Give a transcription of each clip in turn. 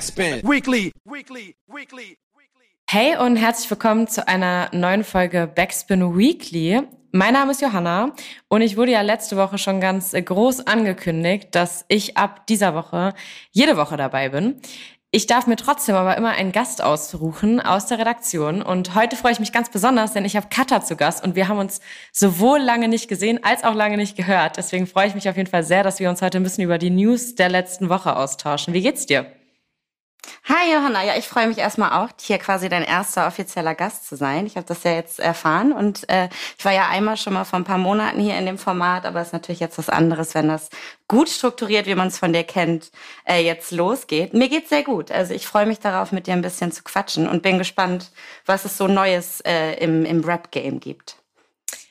Backspin. Weekly. Weekly. Weekly. Hey und herzlich willkommen zu einer neuen Folge Backspin Weekly. Mein Name ist Johanna und ich wurde ja letzte Woche schon ganz groß angekündigt, dass ich ab dieser Woche jede Woche dabei bin. Ich darf mir trotzdem aber immer einen Gast ausrufen aus der Redaktion. Und heute freue ich mich ganz besonders, denn ich habe Katha zu Gast und wir haben uns sowohl lange nicht gesehen als auch lange nicht gehört. Deswegen freue ich mich auf jeden Fall sehr, dass wir uns heute ein bisschen über die News der letzten Woche austauschen. Wie geht's dir? Hi Johanna, ja, ich freue mich erstmal auch, hier quasi dein erster offizieller Gast zu sein. Ich habe das ja jetzt erfahren und äh, ich war ja einmal schon mal vor ein paar Monaten hier in dem Format, aber es ist natürlich jetzt was anderes, wenn das gut strukturiert, wie man es von dir kennt, äh, jetzt losgeht. Mir geht's sehr gut. Also ich freue mich darauf, mit dir ein bisschen zu quatschen und bin gespannt, was es so Neues äh, im, im Rap-Game gibt.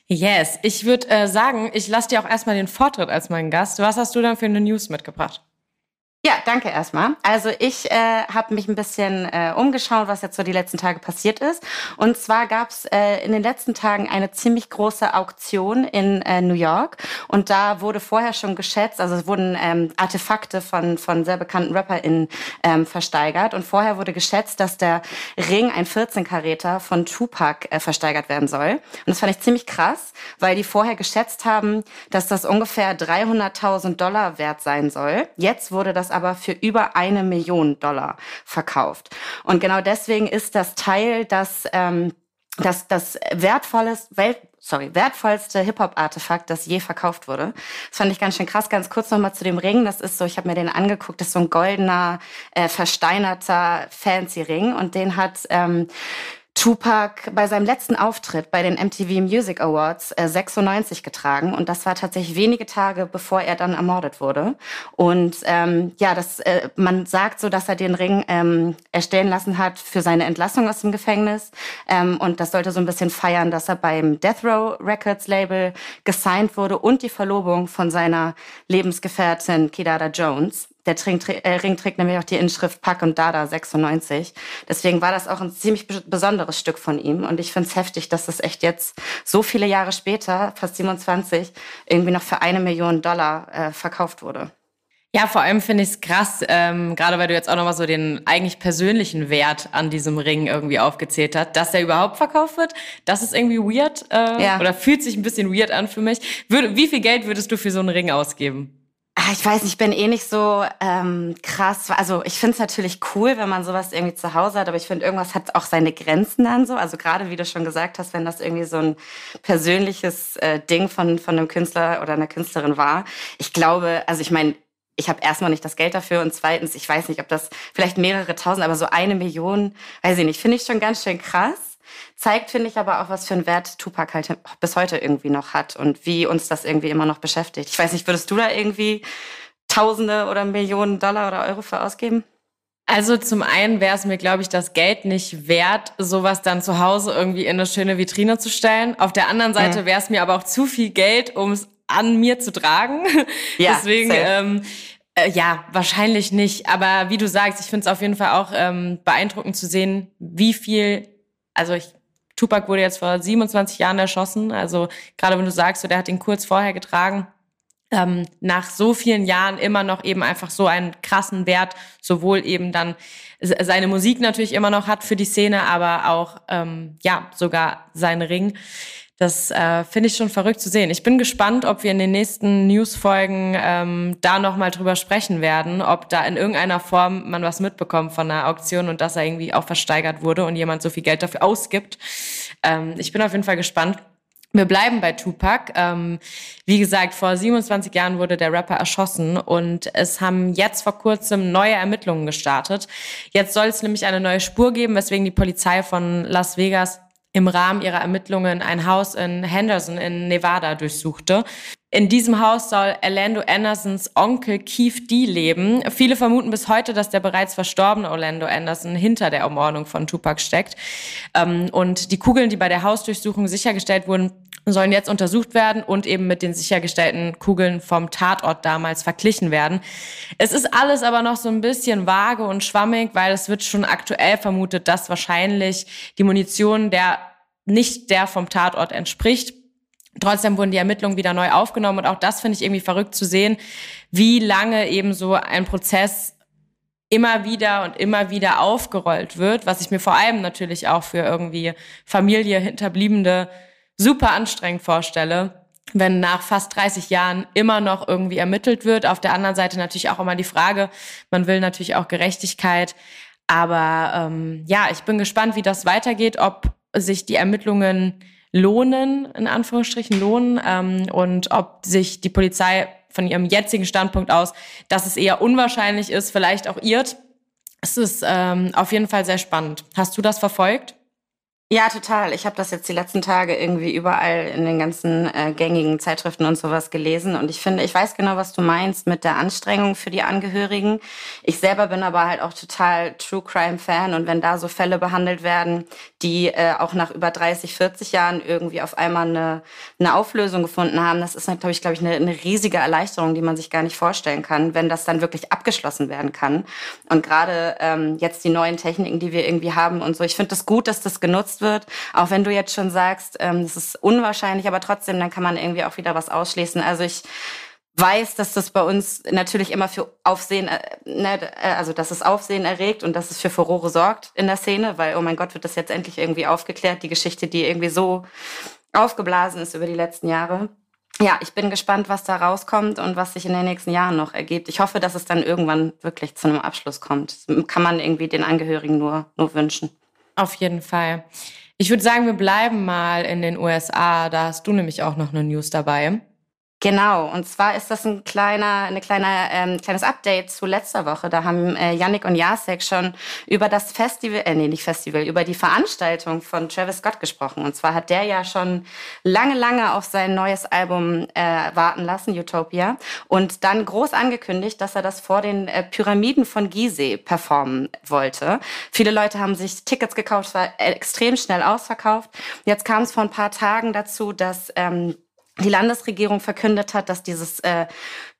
Yes, ich würde äh, sagen, ich lasse dir auch erstmal den Vortritt als meinen Gast. Was hast du dann für eine News mitgebracht? Ja, danke erstmal. Also ich äh, habe mich ein bisschen äh, umgeschaut, was jetzt so die letzten Tage passiert ist. Und zwar gab es äh, in den letzten Tagen eine ziemlich große Auktion in äh, New York. Und da wurde vorher schon geschätzt, also es wurden ähm, Artefakte von, von sehr bekannten RapperInnen ähm, versteigert. Und vorher wurde geschätzt, dass der Ring, ein 14-Karäter von Tupac, äh, versteigert werden soll. Und das fand ich ziemlich krass, weil die vorher geschätzt haben, dass das ungefähr 300.000 Dollar wert sein soll. Jetzt wurde das aber für über eine Million Dollar verkauft. Und genau deswegen ist das Teil, das ähm, das, das wertvolles, Welt, sorry, wertvollste Hip-Hop-Artefakt, das je verkauft wurde. Das fand ich ganz schön krass. Ganz kurz nochmal zu dem Ring. Das ist so, ich habe mir den angeguckt, das ist so ein goldener, äh, versteinerter Fancy-Ring. Und den hat ähm, Tupac bei seinem letzten Auftritt bei den MTV Music Awards äh, 96 getragen und das war tatsächlich wenige Tage bevor er dann ermordet wurde. Und ähm, ja, das äh, man sagt so, dass er den Ring ähm, erstellen lassen hat für seine Entlassung aus dem Gefängnis ähm, und das sollte so ein bisschen feiern, dass er beim Death Row Records Label gesigned wurde und die Verlobung von seiner Lebensgefährtin Kidada Jones. Der Ring, äh, Ring trägt nämlich auch die Inschrift Pack und Dada 96. Deswegen war das auch ein ziemlich besonderes Stück von ihm. Und ich finde es heftig, dass das echt jetzt so viele Jahre später, fast 27, irgendwie noch für eine Million Dollar äh, verkauft wurde. Ja, vor allem finde ich es krass, ähm, gerade weil du jetzt auch nochmal so den eigentlich persönlichen Wert an diesem Ring irgendwie aufgezählt hast, dass der überhaupt verkauft wird. Das ist irgendwie weird äh, ja. oder fühlt sich ein bisschen weird an für mich. Würde, wie viel Geld würdest du für so einen Ring ausgeben? Ah, ich weiß nicht, ich bin eh nicht so ähm, krass. Also ich finde es natürlich cool, wenn man sowas irgendwie zu Hause hat, aber ich finde, irgendwas hat auch seine Grenzen dann so. Also gerade wie du schon gesagt hast, wenn das irgendwie so ein persönliches äh, Ding von, von einem Künstler oder einer Künstlerin war. Ich glaube, also ich meine, ich habe erstmal nicht das Geld dafür und zweitens, ich weiß nicht, ob das vielleicht mehrere tausend, aber so eine Million, weiß ich nicht, finde ich schon ganz schön krass. Zeigt, finde ich, aber auch, was für einen Wert Tupac halt bis heute irgendwie noch hat und wie uns das irgendwie immer noch beschäftigt. Ich weiß nicht, würdest du da irgendwie Tausende oder Millionen Dollar oder Euro für ausgeben? Also zum einen wäre es mir, glaube ich, das Geld nicht wert, sowas dann zu Hause irgendwie in eine schöne Vitrine zu stellen. Auf der anderen Seite mhm. wäre es mir aber auch zu viel Geld, um es an mir zu tragen. Ja, Deswegen, ähm, äh, ja, wahrscheinlich nicht. Aber wie du sagst, ich finde es auf jeden Fall auch ähm, beeindruckend zu sehen, wie viel, also ich Tupac wurde jetzt vor 27 Jahren erschossen. Also gerade wenn du sagst, so, der hat ihn kurz vorher getragen, ähm, nach so vielen Jahren immer noch eben einfach so einen krassen Wert, sowohl eben dann seine Musik natürlich immer noch hat für die Szene, aber auch ähm, ja sogar sein Ring. Das äh, finde ich schon verrückt zu sehen. Ich bin gespannt, ob wir in den nächsten News-Folgen ähm, da nochmal drüber sprechen werden, ob da in irgendeiner Form man was mitbekommt von der Auktion und dass er irgendwie auch versteigert wurde und jemand so viel Geld dafür ausgibt. Ähm, ich bin auf jeden Fall gespannt. Wir bleiben bei Tupac. Ähm, wie gesagt, vor 27 Jahren wurde der Rapper erschossen und es haben jetzt vor kurzem neue Ermittlungen gestartet. Jetzt soll es nämlich eine neue Spur geben, weswegen die Polizei von Las Vegas im Rahmen ihrer Ermittlungen ein Haus in Henderson in Nevada durchsuchte. In diesem Haus soll Orlando Andersons Onkel Keith D leben. Viele vermuten bis heute, dass der bereits verstorbene Orlando Anderson hinter der Ermordung von Tupac steckt. Ähm, und die Kugeln, die bei der Hausdurchsuchung sichergestellt wurden, sollen jetzt untersucht werden und eben mit den sichergestellten Kugeln vom Tatort damals verglichen werden. Es ist alles aber noch so ein bisschen vage und schwammig, weil es wird schon aktuell vermutet, dass wahrscheinlich die Munition der nicht der vom Tatort entspricht. Trotzdem wurden die Ermittlungen wieder neu aufgenommen und auch das finde ich irgendwie verrückt zu sehen, wie lange eben so ein Prozess immer wieder und immer wieder aufgerollt wird, was ich mir vor allem natürlich auch für irgendwie Familie, Hinterbliebene super anstrengend vorstelle, wenn nach fast 30 Jahren immer noch irgendwie ermittelt wird. Auf der anderen Seite natürlich auch immer die Frage, man will natürlich auch Gerechtigkeit. Aber ähm, ja, ich bin gespannt, wie das weitergeht, ob sich die Ermittlungen lohnen, in Anführungsstrichen lohnen, ähm, und ob sich die Polizei von ihrem jetzigen Standpunkt aus, dass es eher unwahrscheinlich ist, vielleicht auch irrt. Es ist ähm, auf jeden Fall sehr spannend. Hast du das verfolgt? Ja, total. Ich habe das jetzt die letzten Tage irgendwie überall in den ganzen äh, gängigen Zeitschriften und sowas gelesen. Und ich finde, ich weiß genau, was du meinst mit der Anstrengung für die Angehörigen. Ich selber bin aber halt auch total True Crime Fan. Und wenn da so Fälle behandelt werden, die äh, auch nach über 30, 40 Jahren irgendwie auf einmal eine, eine Auflösung gefunden haben, das ist, glaube ich, glaube ich, eine, eine riesige Erleichterung, die man sich gar nicht vorstellen kann, wenn das dann wirklich abgeschlossen werden kann. Und gerade ähm, jetzt die neuen Techniken, die wir irgendwie haben und so, ich finde das gut, dass das genutzt wird. Auch wenn du jetzt schon sagst, ähm, das ist unwahrscheinlich, aber trotzdem, dann kann man irgendwie auch wieder was ausschließen. Also ich weiß, dass das bei uns natürlich immer für Aufsehen, äh, ne, äh, also dass es Aufsehen erregt und dass es für Furore sorgt in der Szene, weil, oh mein Gott, wird das jetzt endlich irgendwie aufgeklärt, die Geschichte, die irgendwie so aufgeblasen ist über die letzten Jahre. Ja, ich bin gespannt, was da rauskommt und was sich in den nächsten Jahren noch ergibt. Ich hoffe, dass es dann irgendwann wirklich zu einem Abschluss kommt. Das kann man irgendwie den Angehörigen nur, nur wünschen. Auf jeden Fall. Ich würde sagen, wir bleiben mal in den USA. Da hast du nämlich auch noch eine News dabei. Genau, und zwar ist das ein kleiner, eine kleiner, ähm, kleines Update zu letzter Woche. Da haben äh, Yannick und Jacek schon über das Festival, äh, nee, nicht Festival, über die Veranstaltung von Travis Scott gesprochen. Und zwar hat der ja schon lange, lange auf sein neues Album äh, warten lassen, Utopia, und dann groß angekündigt, dass er das vor den äh, Pyramiden von Gizeh performen wollte. Viele Leute haben sich Tickets gekauft, war extrem schnell ausverkauft. Jetzt kam es vor ein paar Tagen dazu, dass ähm, die Landesregierung verkündet hat, dass dieses äh,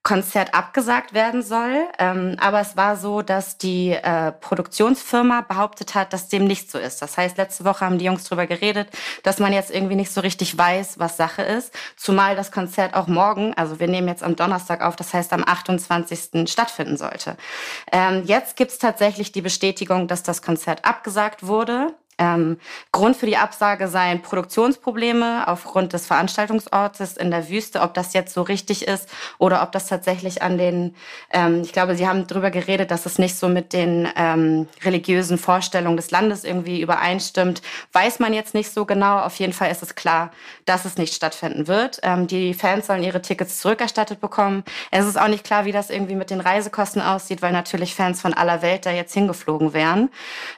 Konzert abgesagt werden soll. Ähm, aber es war so, dass die äh, Produktionsfirma behauptet hat, dass dem nicht so ist. Das heißt, letzte Woche haben die Jungs drüber geredet, dass man jetzt irgendwie nicht so richtig weiß, was Sache ist. Zumal das Konzert auch morgen, also wir nehmen jetzt am Donnerstag auf, das heißt am 28. stattfinden sollte. Ähm, jetzt gibt's tatsächlich die Bestätigung, dass das Konzert abgesagt wurde. Ähm, Grund für die Absage seien Produktionsprobleme aufgrund des Veranstaltungsortes in der Wüste, ob das jetzt so richtig ist oder ob das tatsächlich an den, ähm, ich glaube, Sie haben darüber geredet, dass es nicht so mit den ähm, religiösen Vorstellungen des Landes irgendwie übereinstimmt, weiß man jetzt nicht so genau. Auf jeden Fall ist es klar, dass es nicht stattfinden wird. Ähm, die Fans sollen ihre Tickets zurückerstattet bekommen. Es ist auch nicht klar, wie das irgendwie mit den Reisekosten aussieht, weil natürlich Fans von aller Welt da jetzt hingeflogen wären.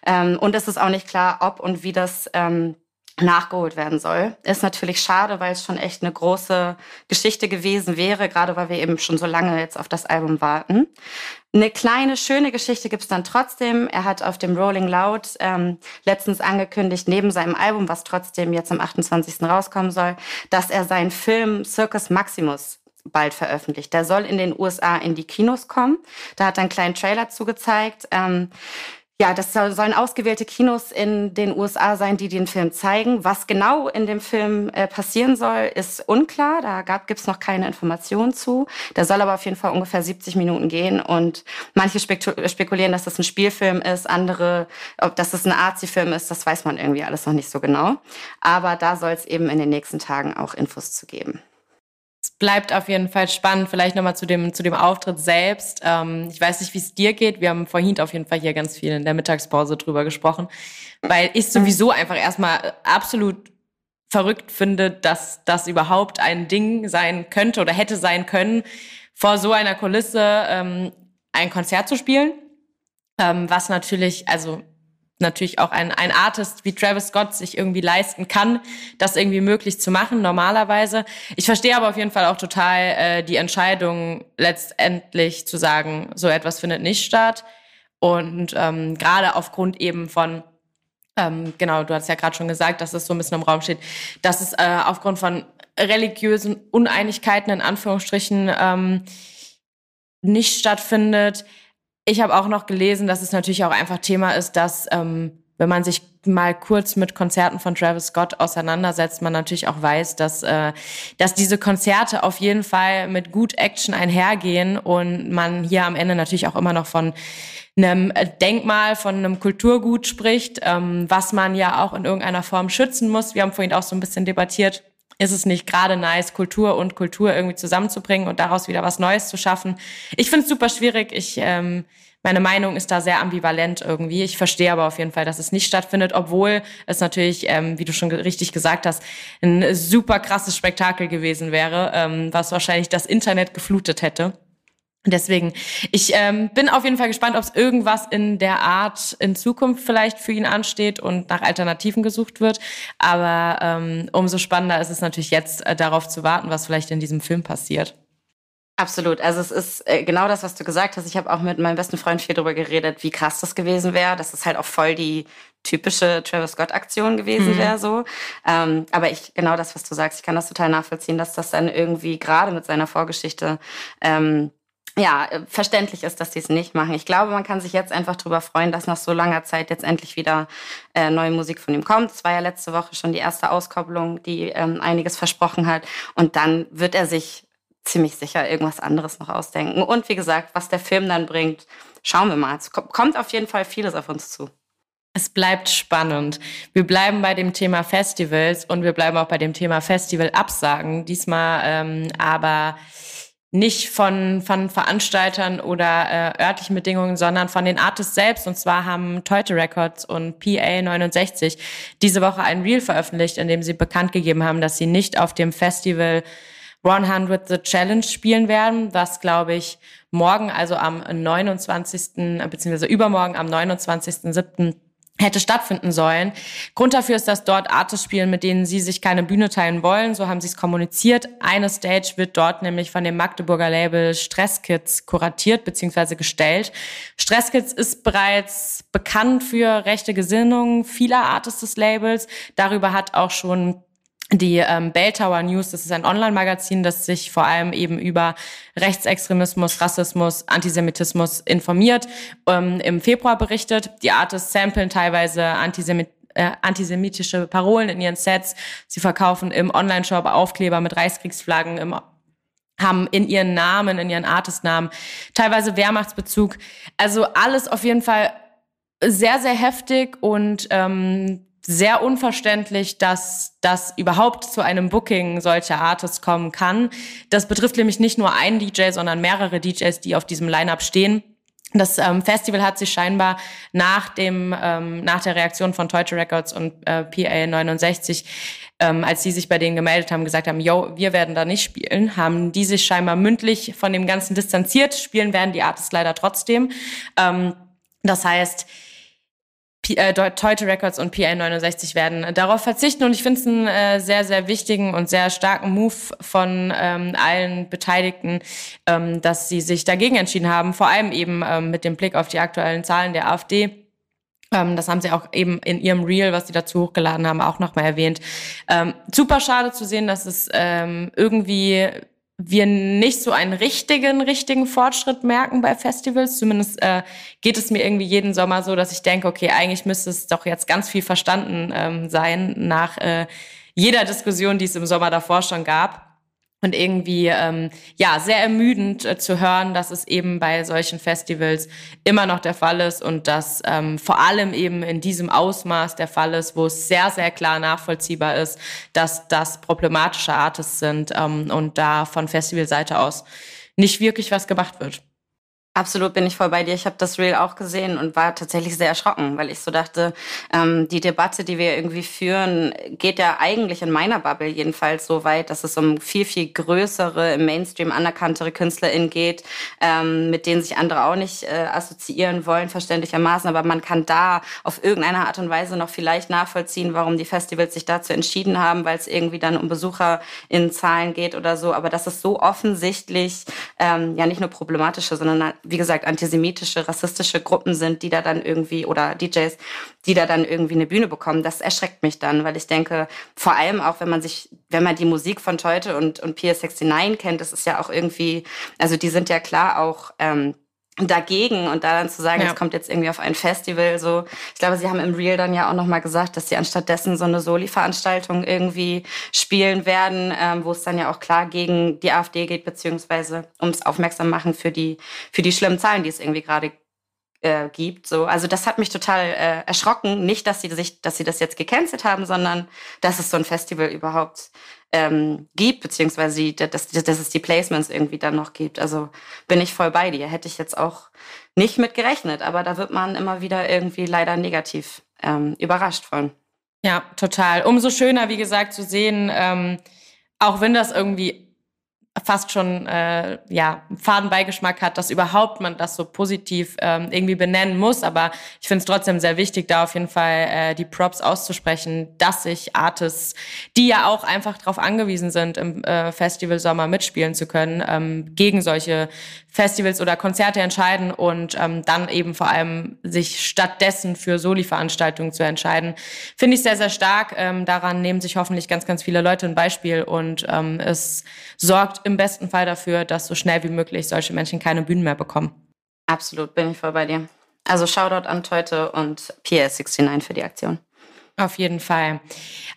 Ähm, und es ist auch nicht klar, ob ob und wie das ähm, nachgeholt werden soll. Ist natürlich schade, weil es schon echt eine große Geschichte gewesen wäre, gerade weil wir eben schon so lange jetzt auf das Album warten. Eine kleine, schöne Geschichte gibt's dann trotzdem. Er hat auf dem Rolling Loud ähm, letztens angekündigt, neben seinem Album, was trotzdem jetzt am 28. rauskommen soll, dass er seinen Film Circus Maximus bald veröffentlicht. Der soll in den USA in die Kinos kommen. Da hat er einen kleinen Trailer zugezeigt. Ähm, ja, das sollen ausgewählte Kinos in den USA sein, die den Film zeigen. Was genau in dem Film äh, passieren soll, ist unklar. Da gibt es noch keine Informationen zu. Der soll aber auf jeden Fall ungefähr 70 Minuten gehen. Und manche spekulieren, dass das ein Spielfilm ist, andere, ob das ein Arzi-Film ist, das weiß man irgendwie alles noch nicht so genau. Aber da soll es eben in den nächsten Tagen auch Infos zu geben bleibt auf jeden Fall spannend. Vielleicht nochmal zu dem, zu dem Auftritt selbst. Ähm, ich weiß nicht, wie es dir geht. Wir haben vorhin auf jeden Fall hier ganz viel in der Mittagspause drüber gesprochen, weil ich sowieso einfach erstmal absolut verrückt finde, dass das überhaupt ein Ding sein könnte oder hätte sein können, vor so einer Kulisse ähm, ein Konzert zu spielen. Ähm, was natürlich, also natürlich auch ein, ein Artist wie Travis Scott sich irgendwie leisten kann, das irgendwie möglich zu machen, normalerweise. Ich verstehe aber auf jeden Fall auch total äh, die Entscheidung, letztendlich zu sagen, so etwas findet nicht statt. Und ähm, gerade aufgrund eben von, ähm, genau, du hast ja gerade schon gesagt, dass es so ein bisschen im Raum steht, dass es äh, aufgrund von religiösen Uneinigkeiten in Anführungsstrichen ähm, nicht stattfindet. Ich habe auch noch gelesen, dass es natürlich auch einfach Thema ist, dass ähm, wenn man sich mal kurz mit Konzerten von Travis Scott auseinandersetzt, man natürlich auch weiß, dass, äh, dass diese Konzerte auf jeden Fall mit gut Action einhergehen und man hier am Ende natürlich auch immer noch von einem Denkmal, von einem Kulturgut spricht, ähm, was man ja auch in irgendeiner Form schützen muss. Wir haben vorhin auch so ein bisschen debattiert, ist es nicht gerade nice, Kultur und Kultur irgendwie zusammenzubringen und daraus wieder was Neues zu schaffen. Ich finde es super schwierig. Ich ähm, meine Meinung ist da sehr ambivalent irgendwie. Ich verstehe aber auf jeden Fall, dass es nicht stattfindet, obwohl es natürlich, ähm, wie du schon richtig gesagt hast, ein super krasses Spektakel gewesen wäre, ähm, was wahrscheinlich das Internet geflutet hätte. Deswegen, ich ähm, bin auf jeden Fall gespannt, ob es irgendwas in der Art in Zukunft vielleicht für ihn ansteht und nach Alternativen gesucht wird. Aber ähm, umso spannender ist es natürlich jetzt, äh, darauf zu warten, was vielleicht in diesem Film passiert. Absolut. Also es ist äh, genau das, was du gesagt hast. Ich habe auch mit meinem besten Freund viel darüber geredet, wie krass das gewesen wäre. Dass es halt auch voll die typische Travis Scott-Aktion gewesen mhm. wäre so. Ähm, aber ich, genau das, was du sagst, ich kann das total nachvollziehen, dass das dann irgendwie gerade mit seiner Vorgeschichte ähm, ja, verständlich ist, dass die es nicht machen. Ich glaube, man kann sich jetzt einfach darüber freuen, dass nach so langer Zeit jetzt endlich wieder äh, neue Musik von ihm kommt. Es war ja letzte Woche schon die erste Auskopplung, die ähm, einiges versprochen hat. Und dann wird er sich ziemlich sicher irgendwas anderes noch ausdenken. Und wie gesagt, was der Film dann bringt, schauen wir mal. Es kommt auf jeden Fall vieles auf uns zu. Es bleibt spannend. Wir bleiben bei dem Thema Festivals und wir bleiben auch bei dem Thema Festival-Absagen. Diesmal ähm, aber nicht von, von Veranstaltern oder äh, örtlichen Bedingungen, sondern von den Artists selbst. Und zwar haben Teute Records und PA69 diese Woche ein Reel veröffentlicht, in dem sie bekannt gegeben haben, dass sie nicht auf dem Festival 100 The Challenge spielen werden, was glaube ich morgen, also am 29. beziehungsweise übermorgen am 29.07 hätte stattfinden sollen. Grund dafür ist, dass dort Artists spielen, mit denen sie sich keine Bühne teilen wollen. So haben sie es kommuniziert. Eine Stage wird dort nämlich von dem Magdeburger Label Stresskids kuratiert bzw. gestellt. Stresskids ist bereits bekannt für rechte Gesinnungen vieler Artists des Labels. Darüber hat auch schon die ähm, Bell Tower News, das ist ein Online-Magazin, das sich vor allem eben über Rechtsextremismus, Rassismus, Antisemitismus informiert, ähm, im Februar berichtet. Die Artists samplen teilweise Antisemit äh, antisemitische Parolen in ihren Sets. Sie verkaufen im Online-Shop Aufkleber mit Reichskriegsflaggen, im haben in ihren Namen, in ihren Artistnamen teilweise Wehrmachtsbezug. Also alles auf jeden Fall sehr, sehr heftig und ähm, sehr unverständlich, dass das überhaupt zu einem Booking solcher Artists kommen kann. Das betrifft nämlich nicht nur einen DJ, sondern mehrere DJs, die auf diesem Lineup stehen. Das ähm, Festival hat sich scheinbar nach dem ähm, nach der Reaktion von Deutsche Records und äh, PA 69, ähm, als die sich bei denen gemeldet haben, gesagt haben, yo, wir werden da nicht spielen, haben die sich scheinbar mündlich von dem Ganzen distanziert. Spielen werden die Artists leider trotzdem. Ähm, das heißt, P äh, Teute Records und PA69 werden darauf verzichten und ich finde es einen äh, sehr, sehr wichtigen und sehr starken Move von ähm, allen Beteiligten, ähm, dass sie sich dagegen entschieden haben, vor allem eben ähm, mit dem Blick auf die aktuellen Zahlen der AfD. Ähm, das haben sie auch eben in ihrem Reel, was sie dazu hochgeladen haben, auch nochmal erwähnt. Ähm, super schade zu sehen, dass es ähm, irgendwie wir nicht so einen richtigen, richtigen Fortschritt merken bei Festivals. Zumindest äh, geht es mir irgendwie jeden Sommer so, dass ich denke, okay, eigentlich müsste es doch jetzt ganz viel verstanden ähm, sein nach äh, jeder Diskussion, die es im Sommer davor schon gab. Und irgendwie, ähm, ja, sehr ermüdend äh, zu hören, dass es eben bei solchen Festivals immer noch der Fall ist und dass ähm, vor allem eben in diesem Ausmaß der Fall ist, wo es sehr, sehr klar nachvollziehbar ist, dass das problematische Artists sind ähm, und da von Festivalseite aus nicht wirklich was gemacht wird. Absolut bin ich voll bei dir. Ich habe das Reel auch gesehen und war tatsächlich sehr erschrocken, weil ich so dachte, ähm, die Debatte, die wir irgendwie führen, geht ja eigentlich in meiner Bubble jedenfalls so weit, dass es um viel, viel größere, im Mainstream anerkanntere KünstlerInnen geht, ähm, mit denen sich andere auch nicht äh, assoziieren wollen, verständlichermaßen. Aber man kann da auf irgendeine Art und Weise noch vielleicht nachvollziehen, warum die Festivals sich dazu entschieden haben, weil es irgendwie dann um Besucher in Zahlen geht oder so. Aber das ist so offensichtlich ähm, ja nicht nur problematische, sondern wie gesagt, antisemitische, rassistische Gruppen sind, die da dann irgendwie, oder DJs, die da dann irgendwie eine Bühne bekommen, das erschreckt mich dann, weil ich denke, vor allem auch, wenn man sich, wenn man die Musik von Teute und, und PS69 kennt, das ist ja auch irgendwie, also die sind ja klar auch, ähm, dagegen und da dann zu sagen, ja. es kommt jetzt irgendwie auf ein Festival, so. Ich glaube, sie haben im Real dann ja auch nochmal gesagt, dass sie anstattdessen so eine Soli-Veranstaltung irgendwie spielen werden, ähm, wo es dann ja auch klar gegen die AfD geht, beziehungsweise ums Aufmerksam machen für die, für die schlimmen Zahlen, die es irgendwie gerade äh, gibt. So, also das hat mich total äh, erschrocken. Nicht, dass sie sich, dass sie das jetzt gecancelt haben, sondern dass es so ein Festival überhaupt ähm, gibt, beziehungsweise dass, dass es die Placements irgendwie dann noch gibt. Also bin ich voll bei dir. Hätte ich jetzt auch nicht mit gerechnet, aber da wird man immer wieder irgendwie leider negativ ähm, überrascht von. Ja, total. Umso schöner, wie gesagt, zu sehen, ähm, auch wenn das irgendwie fast schon äh, ja Fadenbeigeschmack hat, dass überhaupt man das so positiv ähm, irgendwie benennen muss. Aber ich finde es trotzdem sehr wichtig, da auf jeden Fall äh, die Props auszusprechen, dass sich Artists, die ja auch einfach darauf angewiesen sind, im äh, Festival Sommer mitspielen zu können, ähm, gegen solche Festivals oder Konzerte entscheiden und ähm, dann eben vor allem sich stattdessen für Soli-Veranstaltungen zu entscheiden, finde ich sehr, sehr stark. Ähm, daran nehmen sich hoffentlich ganz, ganz viele Leute ein Beispiel und ähm, es sorgt im besten Fall dafür, dass so schnell wie möglich solche Menschen keine Bühnen mehr bekommen. Absolut, bin ich voll bei dir. Also Shoutout an Teute und PS69 für die Aktion. Auf jeden Fall.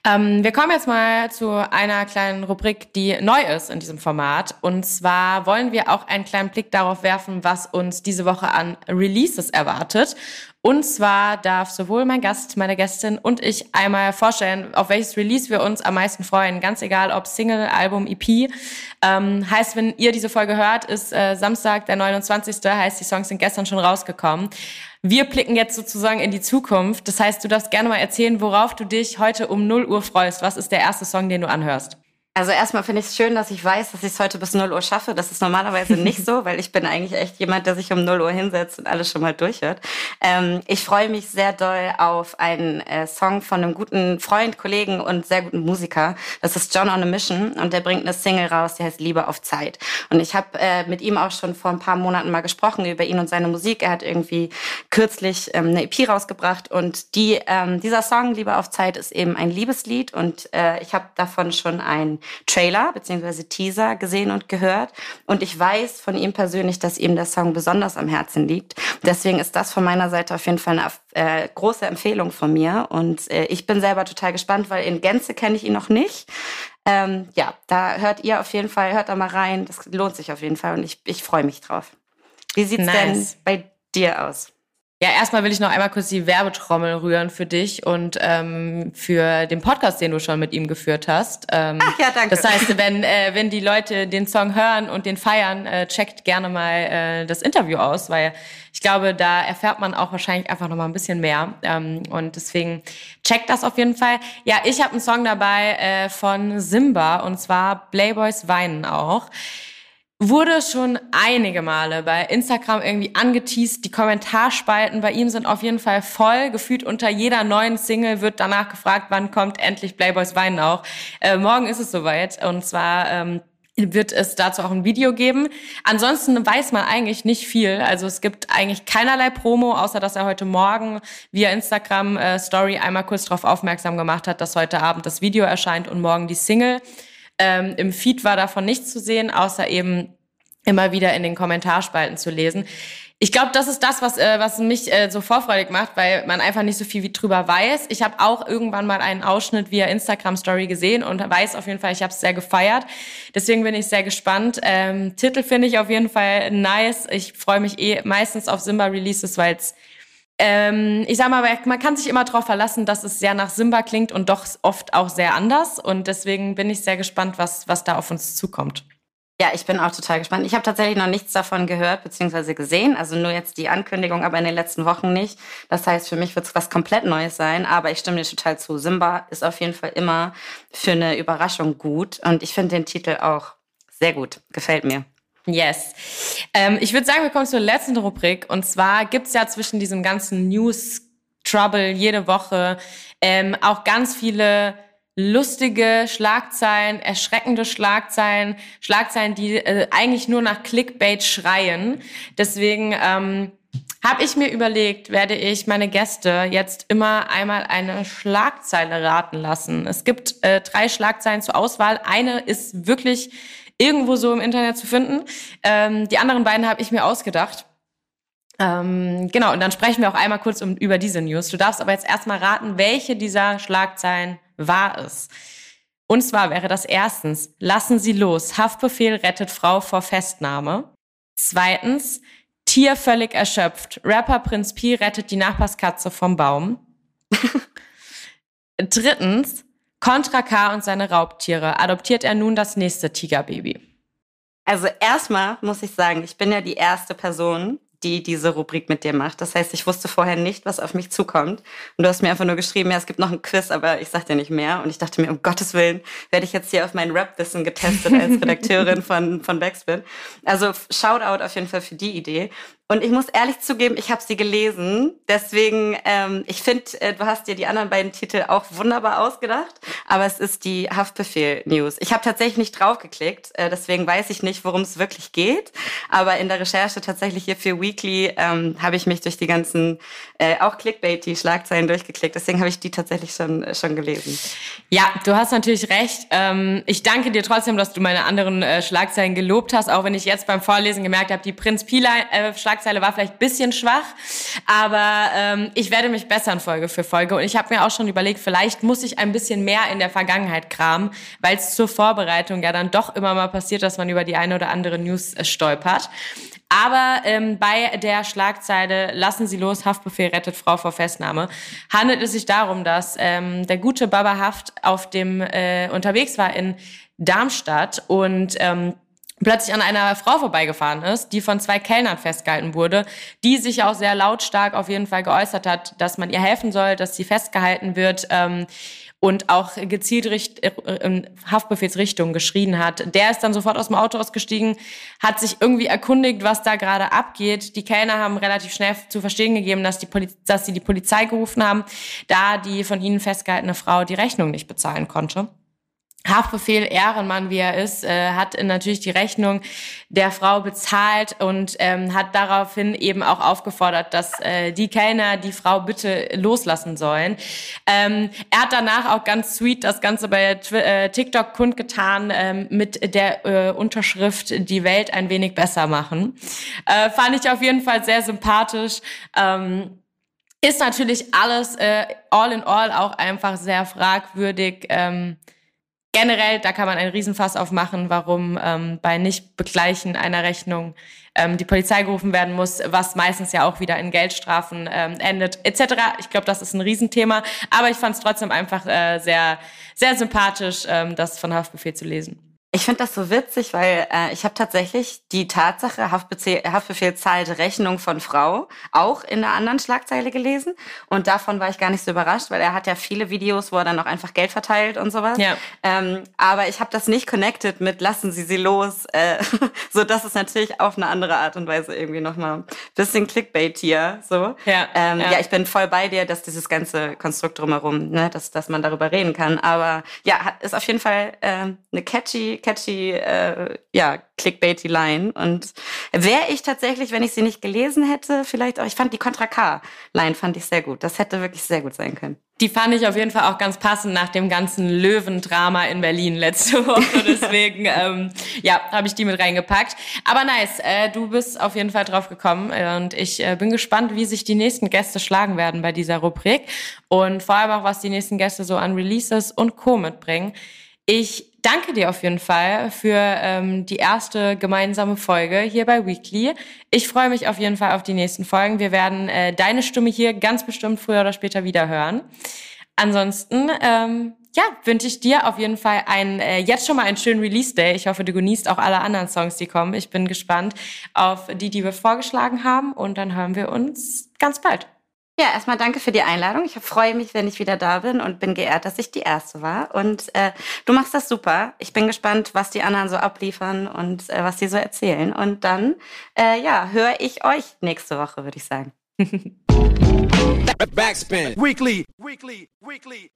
Ähm, wir kommen jetzt mal zu einer kleinen Rubrik, die neu ist in diesem Format. Und zwar wollen wir auch einen kleinen Blick darauf werfen, was uns diese Woche an Releases erwartet. Und zwar darf sowohl mein Gast, meine Gästin und ich einmal vorstellen, auf welches Release wir uns am meisten freuen. Ganz egal, ob Single, Album, EP. Ähm, heißt, wenn ihr diese Folge hört, ist äh, Samstag, der 29. Heißt, die Songs sind gestern schon rausgekommen. Wir blicken jetzt sozusagen in die Zukunft. Das heißt, du darfst gerne mal erzählen, worauf du dich heute um 0 Uhr freust. Was ist der erste Song, den du anhörst? Also erstmal finde ich es schön, dass ich weiß, dass ich es heute bis 0 Uhr schaffe. Das ist normalerweise nicht so, weil ich bin eigentlich echt jemand, der sich um 0 Uhr hinsetzt und alles schon mal durchhört. Ähm, ich freue mich sehr doll auf einen äh, Song von einem guten Freund, Kollegen und sehr guten Musiker. Das ist John on a Mission und der bringt eine Single raus, die heißt Liebe auf Zeit. Und ich habe äh, mit ihm auch schon vor ein paar Monaten mal gesprochen über ihn und seine Musik. Er hat irgendwie kürzlich ähm, eine EP rausgebracht und die, ähm, dieser Song Liebe auf Zeit ist eben ein Liebeslied und äh, ich habe davon schon ein Trailer bzw. Teaser gesehen und gehört. Und ich weiß von ihm persönlich, dass ihm der Song besonders am Herzen liegt. Deswegen ist das von meiner Seite auf jeden Fall eine äh, große Empfehlung von mir. Und äh, ich bin selber total gespannt, weil in Gänze kenne ich ihn noch nicht. Ähm, ja, da hört ihr auf jeden Fall, hört da mal rein. Das lohnt sich auf jeden Fall und ich, ich freue mich drauf. Wie sieht's nice. denn bei dir aus? Ja, erstmal will ich noch einmal kurz die Werbetrommel rühren für dich und ähm, für den Podcast, den du schon mit ihm geführt hast. Ähm, Ach ja, danke. Das heißt, wenn, äh, wenn die Leute den Song hören und den feiern, äh, checkt gerne mal äh, das Interview aus, weil ich glaube, da erfährt man auch wahrscheinlich einfach noch mal ein bisschen mehr. Ähm, und deswegen checkt das auf jeden Fall. Ja, ich habe einen Song dabei äh, von Simba und zwar Playboys Weinen auch wurde schon einige Male bei Instagram irgendwie angeteased. Die Kommentarspalten bei ihm sind auf jeden Fall voll. Gefühlt unter jeder neuen Single wird danach gefragt, wann kommt endlich Playboys Weinen auch. Äh, morgen ist es soweit. Und zwar ähm, wird es dazu auch ein Video geben. Ansonsten weiß man eigentlich nicht viel. Also es gibt eigentlich keinerlei Promo, außer dass er heute Morgen via Instagram äh, Story einmal kurz darauf aufmerksam gemacht hat, dass heute Abend das Video erscheint und morgen die Single. Ähm, Im Feed war davon nichts zu sehen, außer eben immer wieder in den Kommentarspalten zu lesen. Ich glaube, das ist das, was, äh, was mich äh, so vorfreudig macht, weil man einfach nicht so viel wie drüber weiß. Ich habe auch irgendwann mal einen Ausschnitt via Instagram-Story gesehen und weiß auf jeden Fall, ich habe es sehr gefeiert. Deswegen bin ich sehr gespannt. Ähm, Titel finde ich auf jeden Fall nice. Ich freue mich eh meistens auf Simba-Releases, weil es ähm, ich sag mal, man kann sich immer darauf verlassen, dass es sehr nach Simba klingt und doch oft auch sehr anders. Und deswegen bin ich sehr gespannt, was, was da auf uns zukommt. Ja, ich bin auch total gespannt. Ich habe tatsächlich noch nichts davon gehört bzw. gesehen. Also nur jetzt die Ankündigung, aber in den letzten Wochen nicht. Das heißt, für mich wird es was komplett Neues sein. Aber ich stimme dir total zu. Simba ist auf jeden Fall immer für eine Überraschung gut. Und ich finde den Titel auch sehr gut. Gefällt mir. Yes. Ähm, ich würde sagen, wir kommen zur letzten Rubrik. Und zwar gibt's ja zwischen diesem ganzen News Trouble jede Woche ähm, auch ganz viele lustige Schlagzeilen, erschreckende Schlagzeilen, Schlagzeilen, die äh, eigentlich nur nach Clickbait schreien. Deswegen ähm, habe ich mir überlegt, werde ich meine Gäste jetzt immer einmal eine Schlagzeile raten lassen. Es gibt äh, drei Schlagzeilen zur Auswahl. Eine ist wirklich irgendwo so im Internet zu finden. Ähm, die anderen beiden habe ich mir ausgedacht. Ähm, genau, und dann sprechen wir auch einmal kurz um, über diese News. Du darfst aber jetzt erstmal raten, welche dieser Schlagzeilen war es. Und zwar wäre das erstens, lassen Sie los, Haftbefehl rettet Frau vor Festnahme. Zweitens, Tier völlig erschöpft, Rapper Prinz Pi rettet die Nachbarskatze vom Baum. Drittens, Contra K und seine Raubtiere, adoptiert er nun das nächste Tigerbaby. Also erstmal muss ich sagen, ich bin ja die erste Person, die diese Rubrik mit dir macht. Das heißt, ich wusste vorher nicht, was auf mich zukommt. Und du hast mir einfach nur geschrieben, ja, es gibt noch ein Quiz, aber ich sag dir nicht mehr. Und ich dachte mir, um Gottes Willen, werde ich jetzt hier auf mein Rap-Wissen getestet als Redakteurin von, von Backspin. Also Shoutout auf jeden Fall für die Idee. Und ich muss ehrlich zugeben, ich habe sie gelesen. Deswegen, ähm, ich finde, äh, du hast dir die anderen beiden Titel auch wunderbar ausgedacht. Aber es ist die Haftbefehl-News. Ich habe tatsächlich nicht draufgeklickt. Äh, deswegen weiß ich nicht, worum es wirklich geht. Aber in der Recherche tatsächlich hier für Weekly ähm, habe ich mich durch die ganzen, äh, auch Clickbaity Schlagzeilen durchgeklickt. Deswegen habe ich die tatsächlich schon, äh, schon gelesen. Ja, du hast natürlich recht. Ähm, ich danke dir trotzdem, dass du meine anderen äh, Schlagzeilen gelobt hast. Auch wenn ich jetzt beim Vorlesen gemerkt habe, die Prinz Pila äh, Schlagzeile war vielleicht bisschen schwach, aber ähm, ich werde mich bessern Folge für Folge. Und ich habe mir auch schon überlegt, vielleicht muss ich ein bisschen mehr in der Vergangenheit kramen, weil es zur Vorbereitung ja dann doch immer mal passiert, dass man über die eine oder andere News äh, stolpert. Aber ähm, bei der Schlagzeile Lassen Sie los, Haftbefehl rettet Frau vor Festnahme, handelt es sich darum, dass ähm, der gute Baba Haft auf dem äh, unterwegs war in Darmstadt und ähm, plötzlich an einer Frau vorbeigefahren ist, die von zwei Kellnern festgehalten wurde, die sich auch sehr lautstark auf jeden Fall geäußert hat, dass man ihr helfen soll, dass sie festgehalten wird. Ähm, und auch gezielt richt, äh, in Haftbefehlsrichtung geschrien hat. Der ist dann sofort aus dem Auto ausgestiegen, hat sich irgendwie erkundigt, was da gerade abgeht. Die Kellner haben relativ schnell zu verstehen gegeben, dass, die Poliz dass sie die Polizei gerufen haben, da die von ihnen festgehaltene Frau die Rechnung nicht bezahlen konnte. Haftbefehl Ehrenmann, wie er ist, äh, hat natürlich die Rechnung der Frau bezahlt und ähm, hat daraufhin eben auch aufgefordert, dass äh, die Kellner die Frau bitte loslassen sollen. Ähm, er hat danach auch ganz sweet das Ganze bei äh, TikTok kundgetan ähm, mit der äh, Unterschrift Die Welt ein wenig besser machen. Äh, fand ich auf jeden Fall sehr sympathisch. Ähm, ist natürlich alles äh, all in all auch einfach sehr fragwürdig. Ähm, generell, da kann man einen Riesenfass aufmachen, warum ähm, bei Nichtbegleichen einer Rechnung ähm, die Polizei gerufen werden muss, was meistens ja auch wieder in Geldstrafen ähm, endet, etc. Ich glaube, das ist ein Riesenthema, aber ich fand es trotzdem einfach äh, sehr, sehr sympathisch, ähm, das von Haftbefehl zu lesen. Ich finde das so witzig, weil äh, ich habe tatsächlich die Tatsache, Haftbefehl, Haftbefehl zahlt Rechnung von Frau, auch in einer anderen Schlagzeile gelesen. Und davon war ich gar nicht so überrascht, weil er hat ja viele Videos, wo er dann auch einfach Geld verteilt und sowas. Ja. Ähm, aber ich habe das nicht connected mit lassen Sie sie los. Äh, so das ist natürlich auf eine andere Art und Weise irgendwie nochmal ein bisschen Clickbait hier. So. Ja, ähm, ja. ja, ich bin voll bei dir, dass dieses ganze Konstrukt drumherum, ne, dass, dass man darüber reden kann. Aber ja, ist auf jeden Fall äh, eine catchy catchy, äh, ja, clickbaity Line. Und wäre ich tatsächlich, wenn ich sie nicht gelesen hätte, vielleicht auch, ich fand die Contra K-Line fand ich sehr gut. Das hätte wirklich sehr gut sein können. Die fand ich auf jeden Fall auch ganz passend nach dem ganzen Löwendrama in Berlin letzte Woche. Deswegen, ähm, ja, habe ich die mit reingepackt. Aber nice, äh, du bist auf jeden Fall drauf gekommen und ich äh, bin gespannt, wie sich die nächsten Gäste schlagen werden bei dieser Rubrik und vor allem auch, was die nächsten Gäste so an Releases und Co. mitbringen. Ich danke dir auf jeden Fall für ähm, die erste gemeinsame Folge hier bei Weekly. Ich freue mich auf jeden Fall auf die nächsten Folgen. Wir werden äh, deine Stimme hier ganz bestimmt früher oder später wieder hören. Ansonsten, ähm, ja, wünsche ich dir auf jeden Fall einen, äh, jetzt schon mal einen schönen Release-Day. Ich hoffe, du genießt auch alle anderen Songs, die kommen. Ich bin gespannt auf die, die wir vorgeschlagen haben. Und dann hören wir uns ganz bald. Ja, erstmal danke für die Einladung. Ich freue mich, wenn ich wieder da bin und bin geehrt, dass ich die Erste war. Und äh, du machst das super. Ich bin gespannt, was die anderen so abliefern und äh, was die so erzählen. Und dann, äh, ja, höre ich euch nächste Woche, würde ich sagen. Backspin. Weekly, weekly, weekly.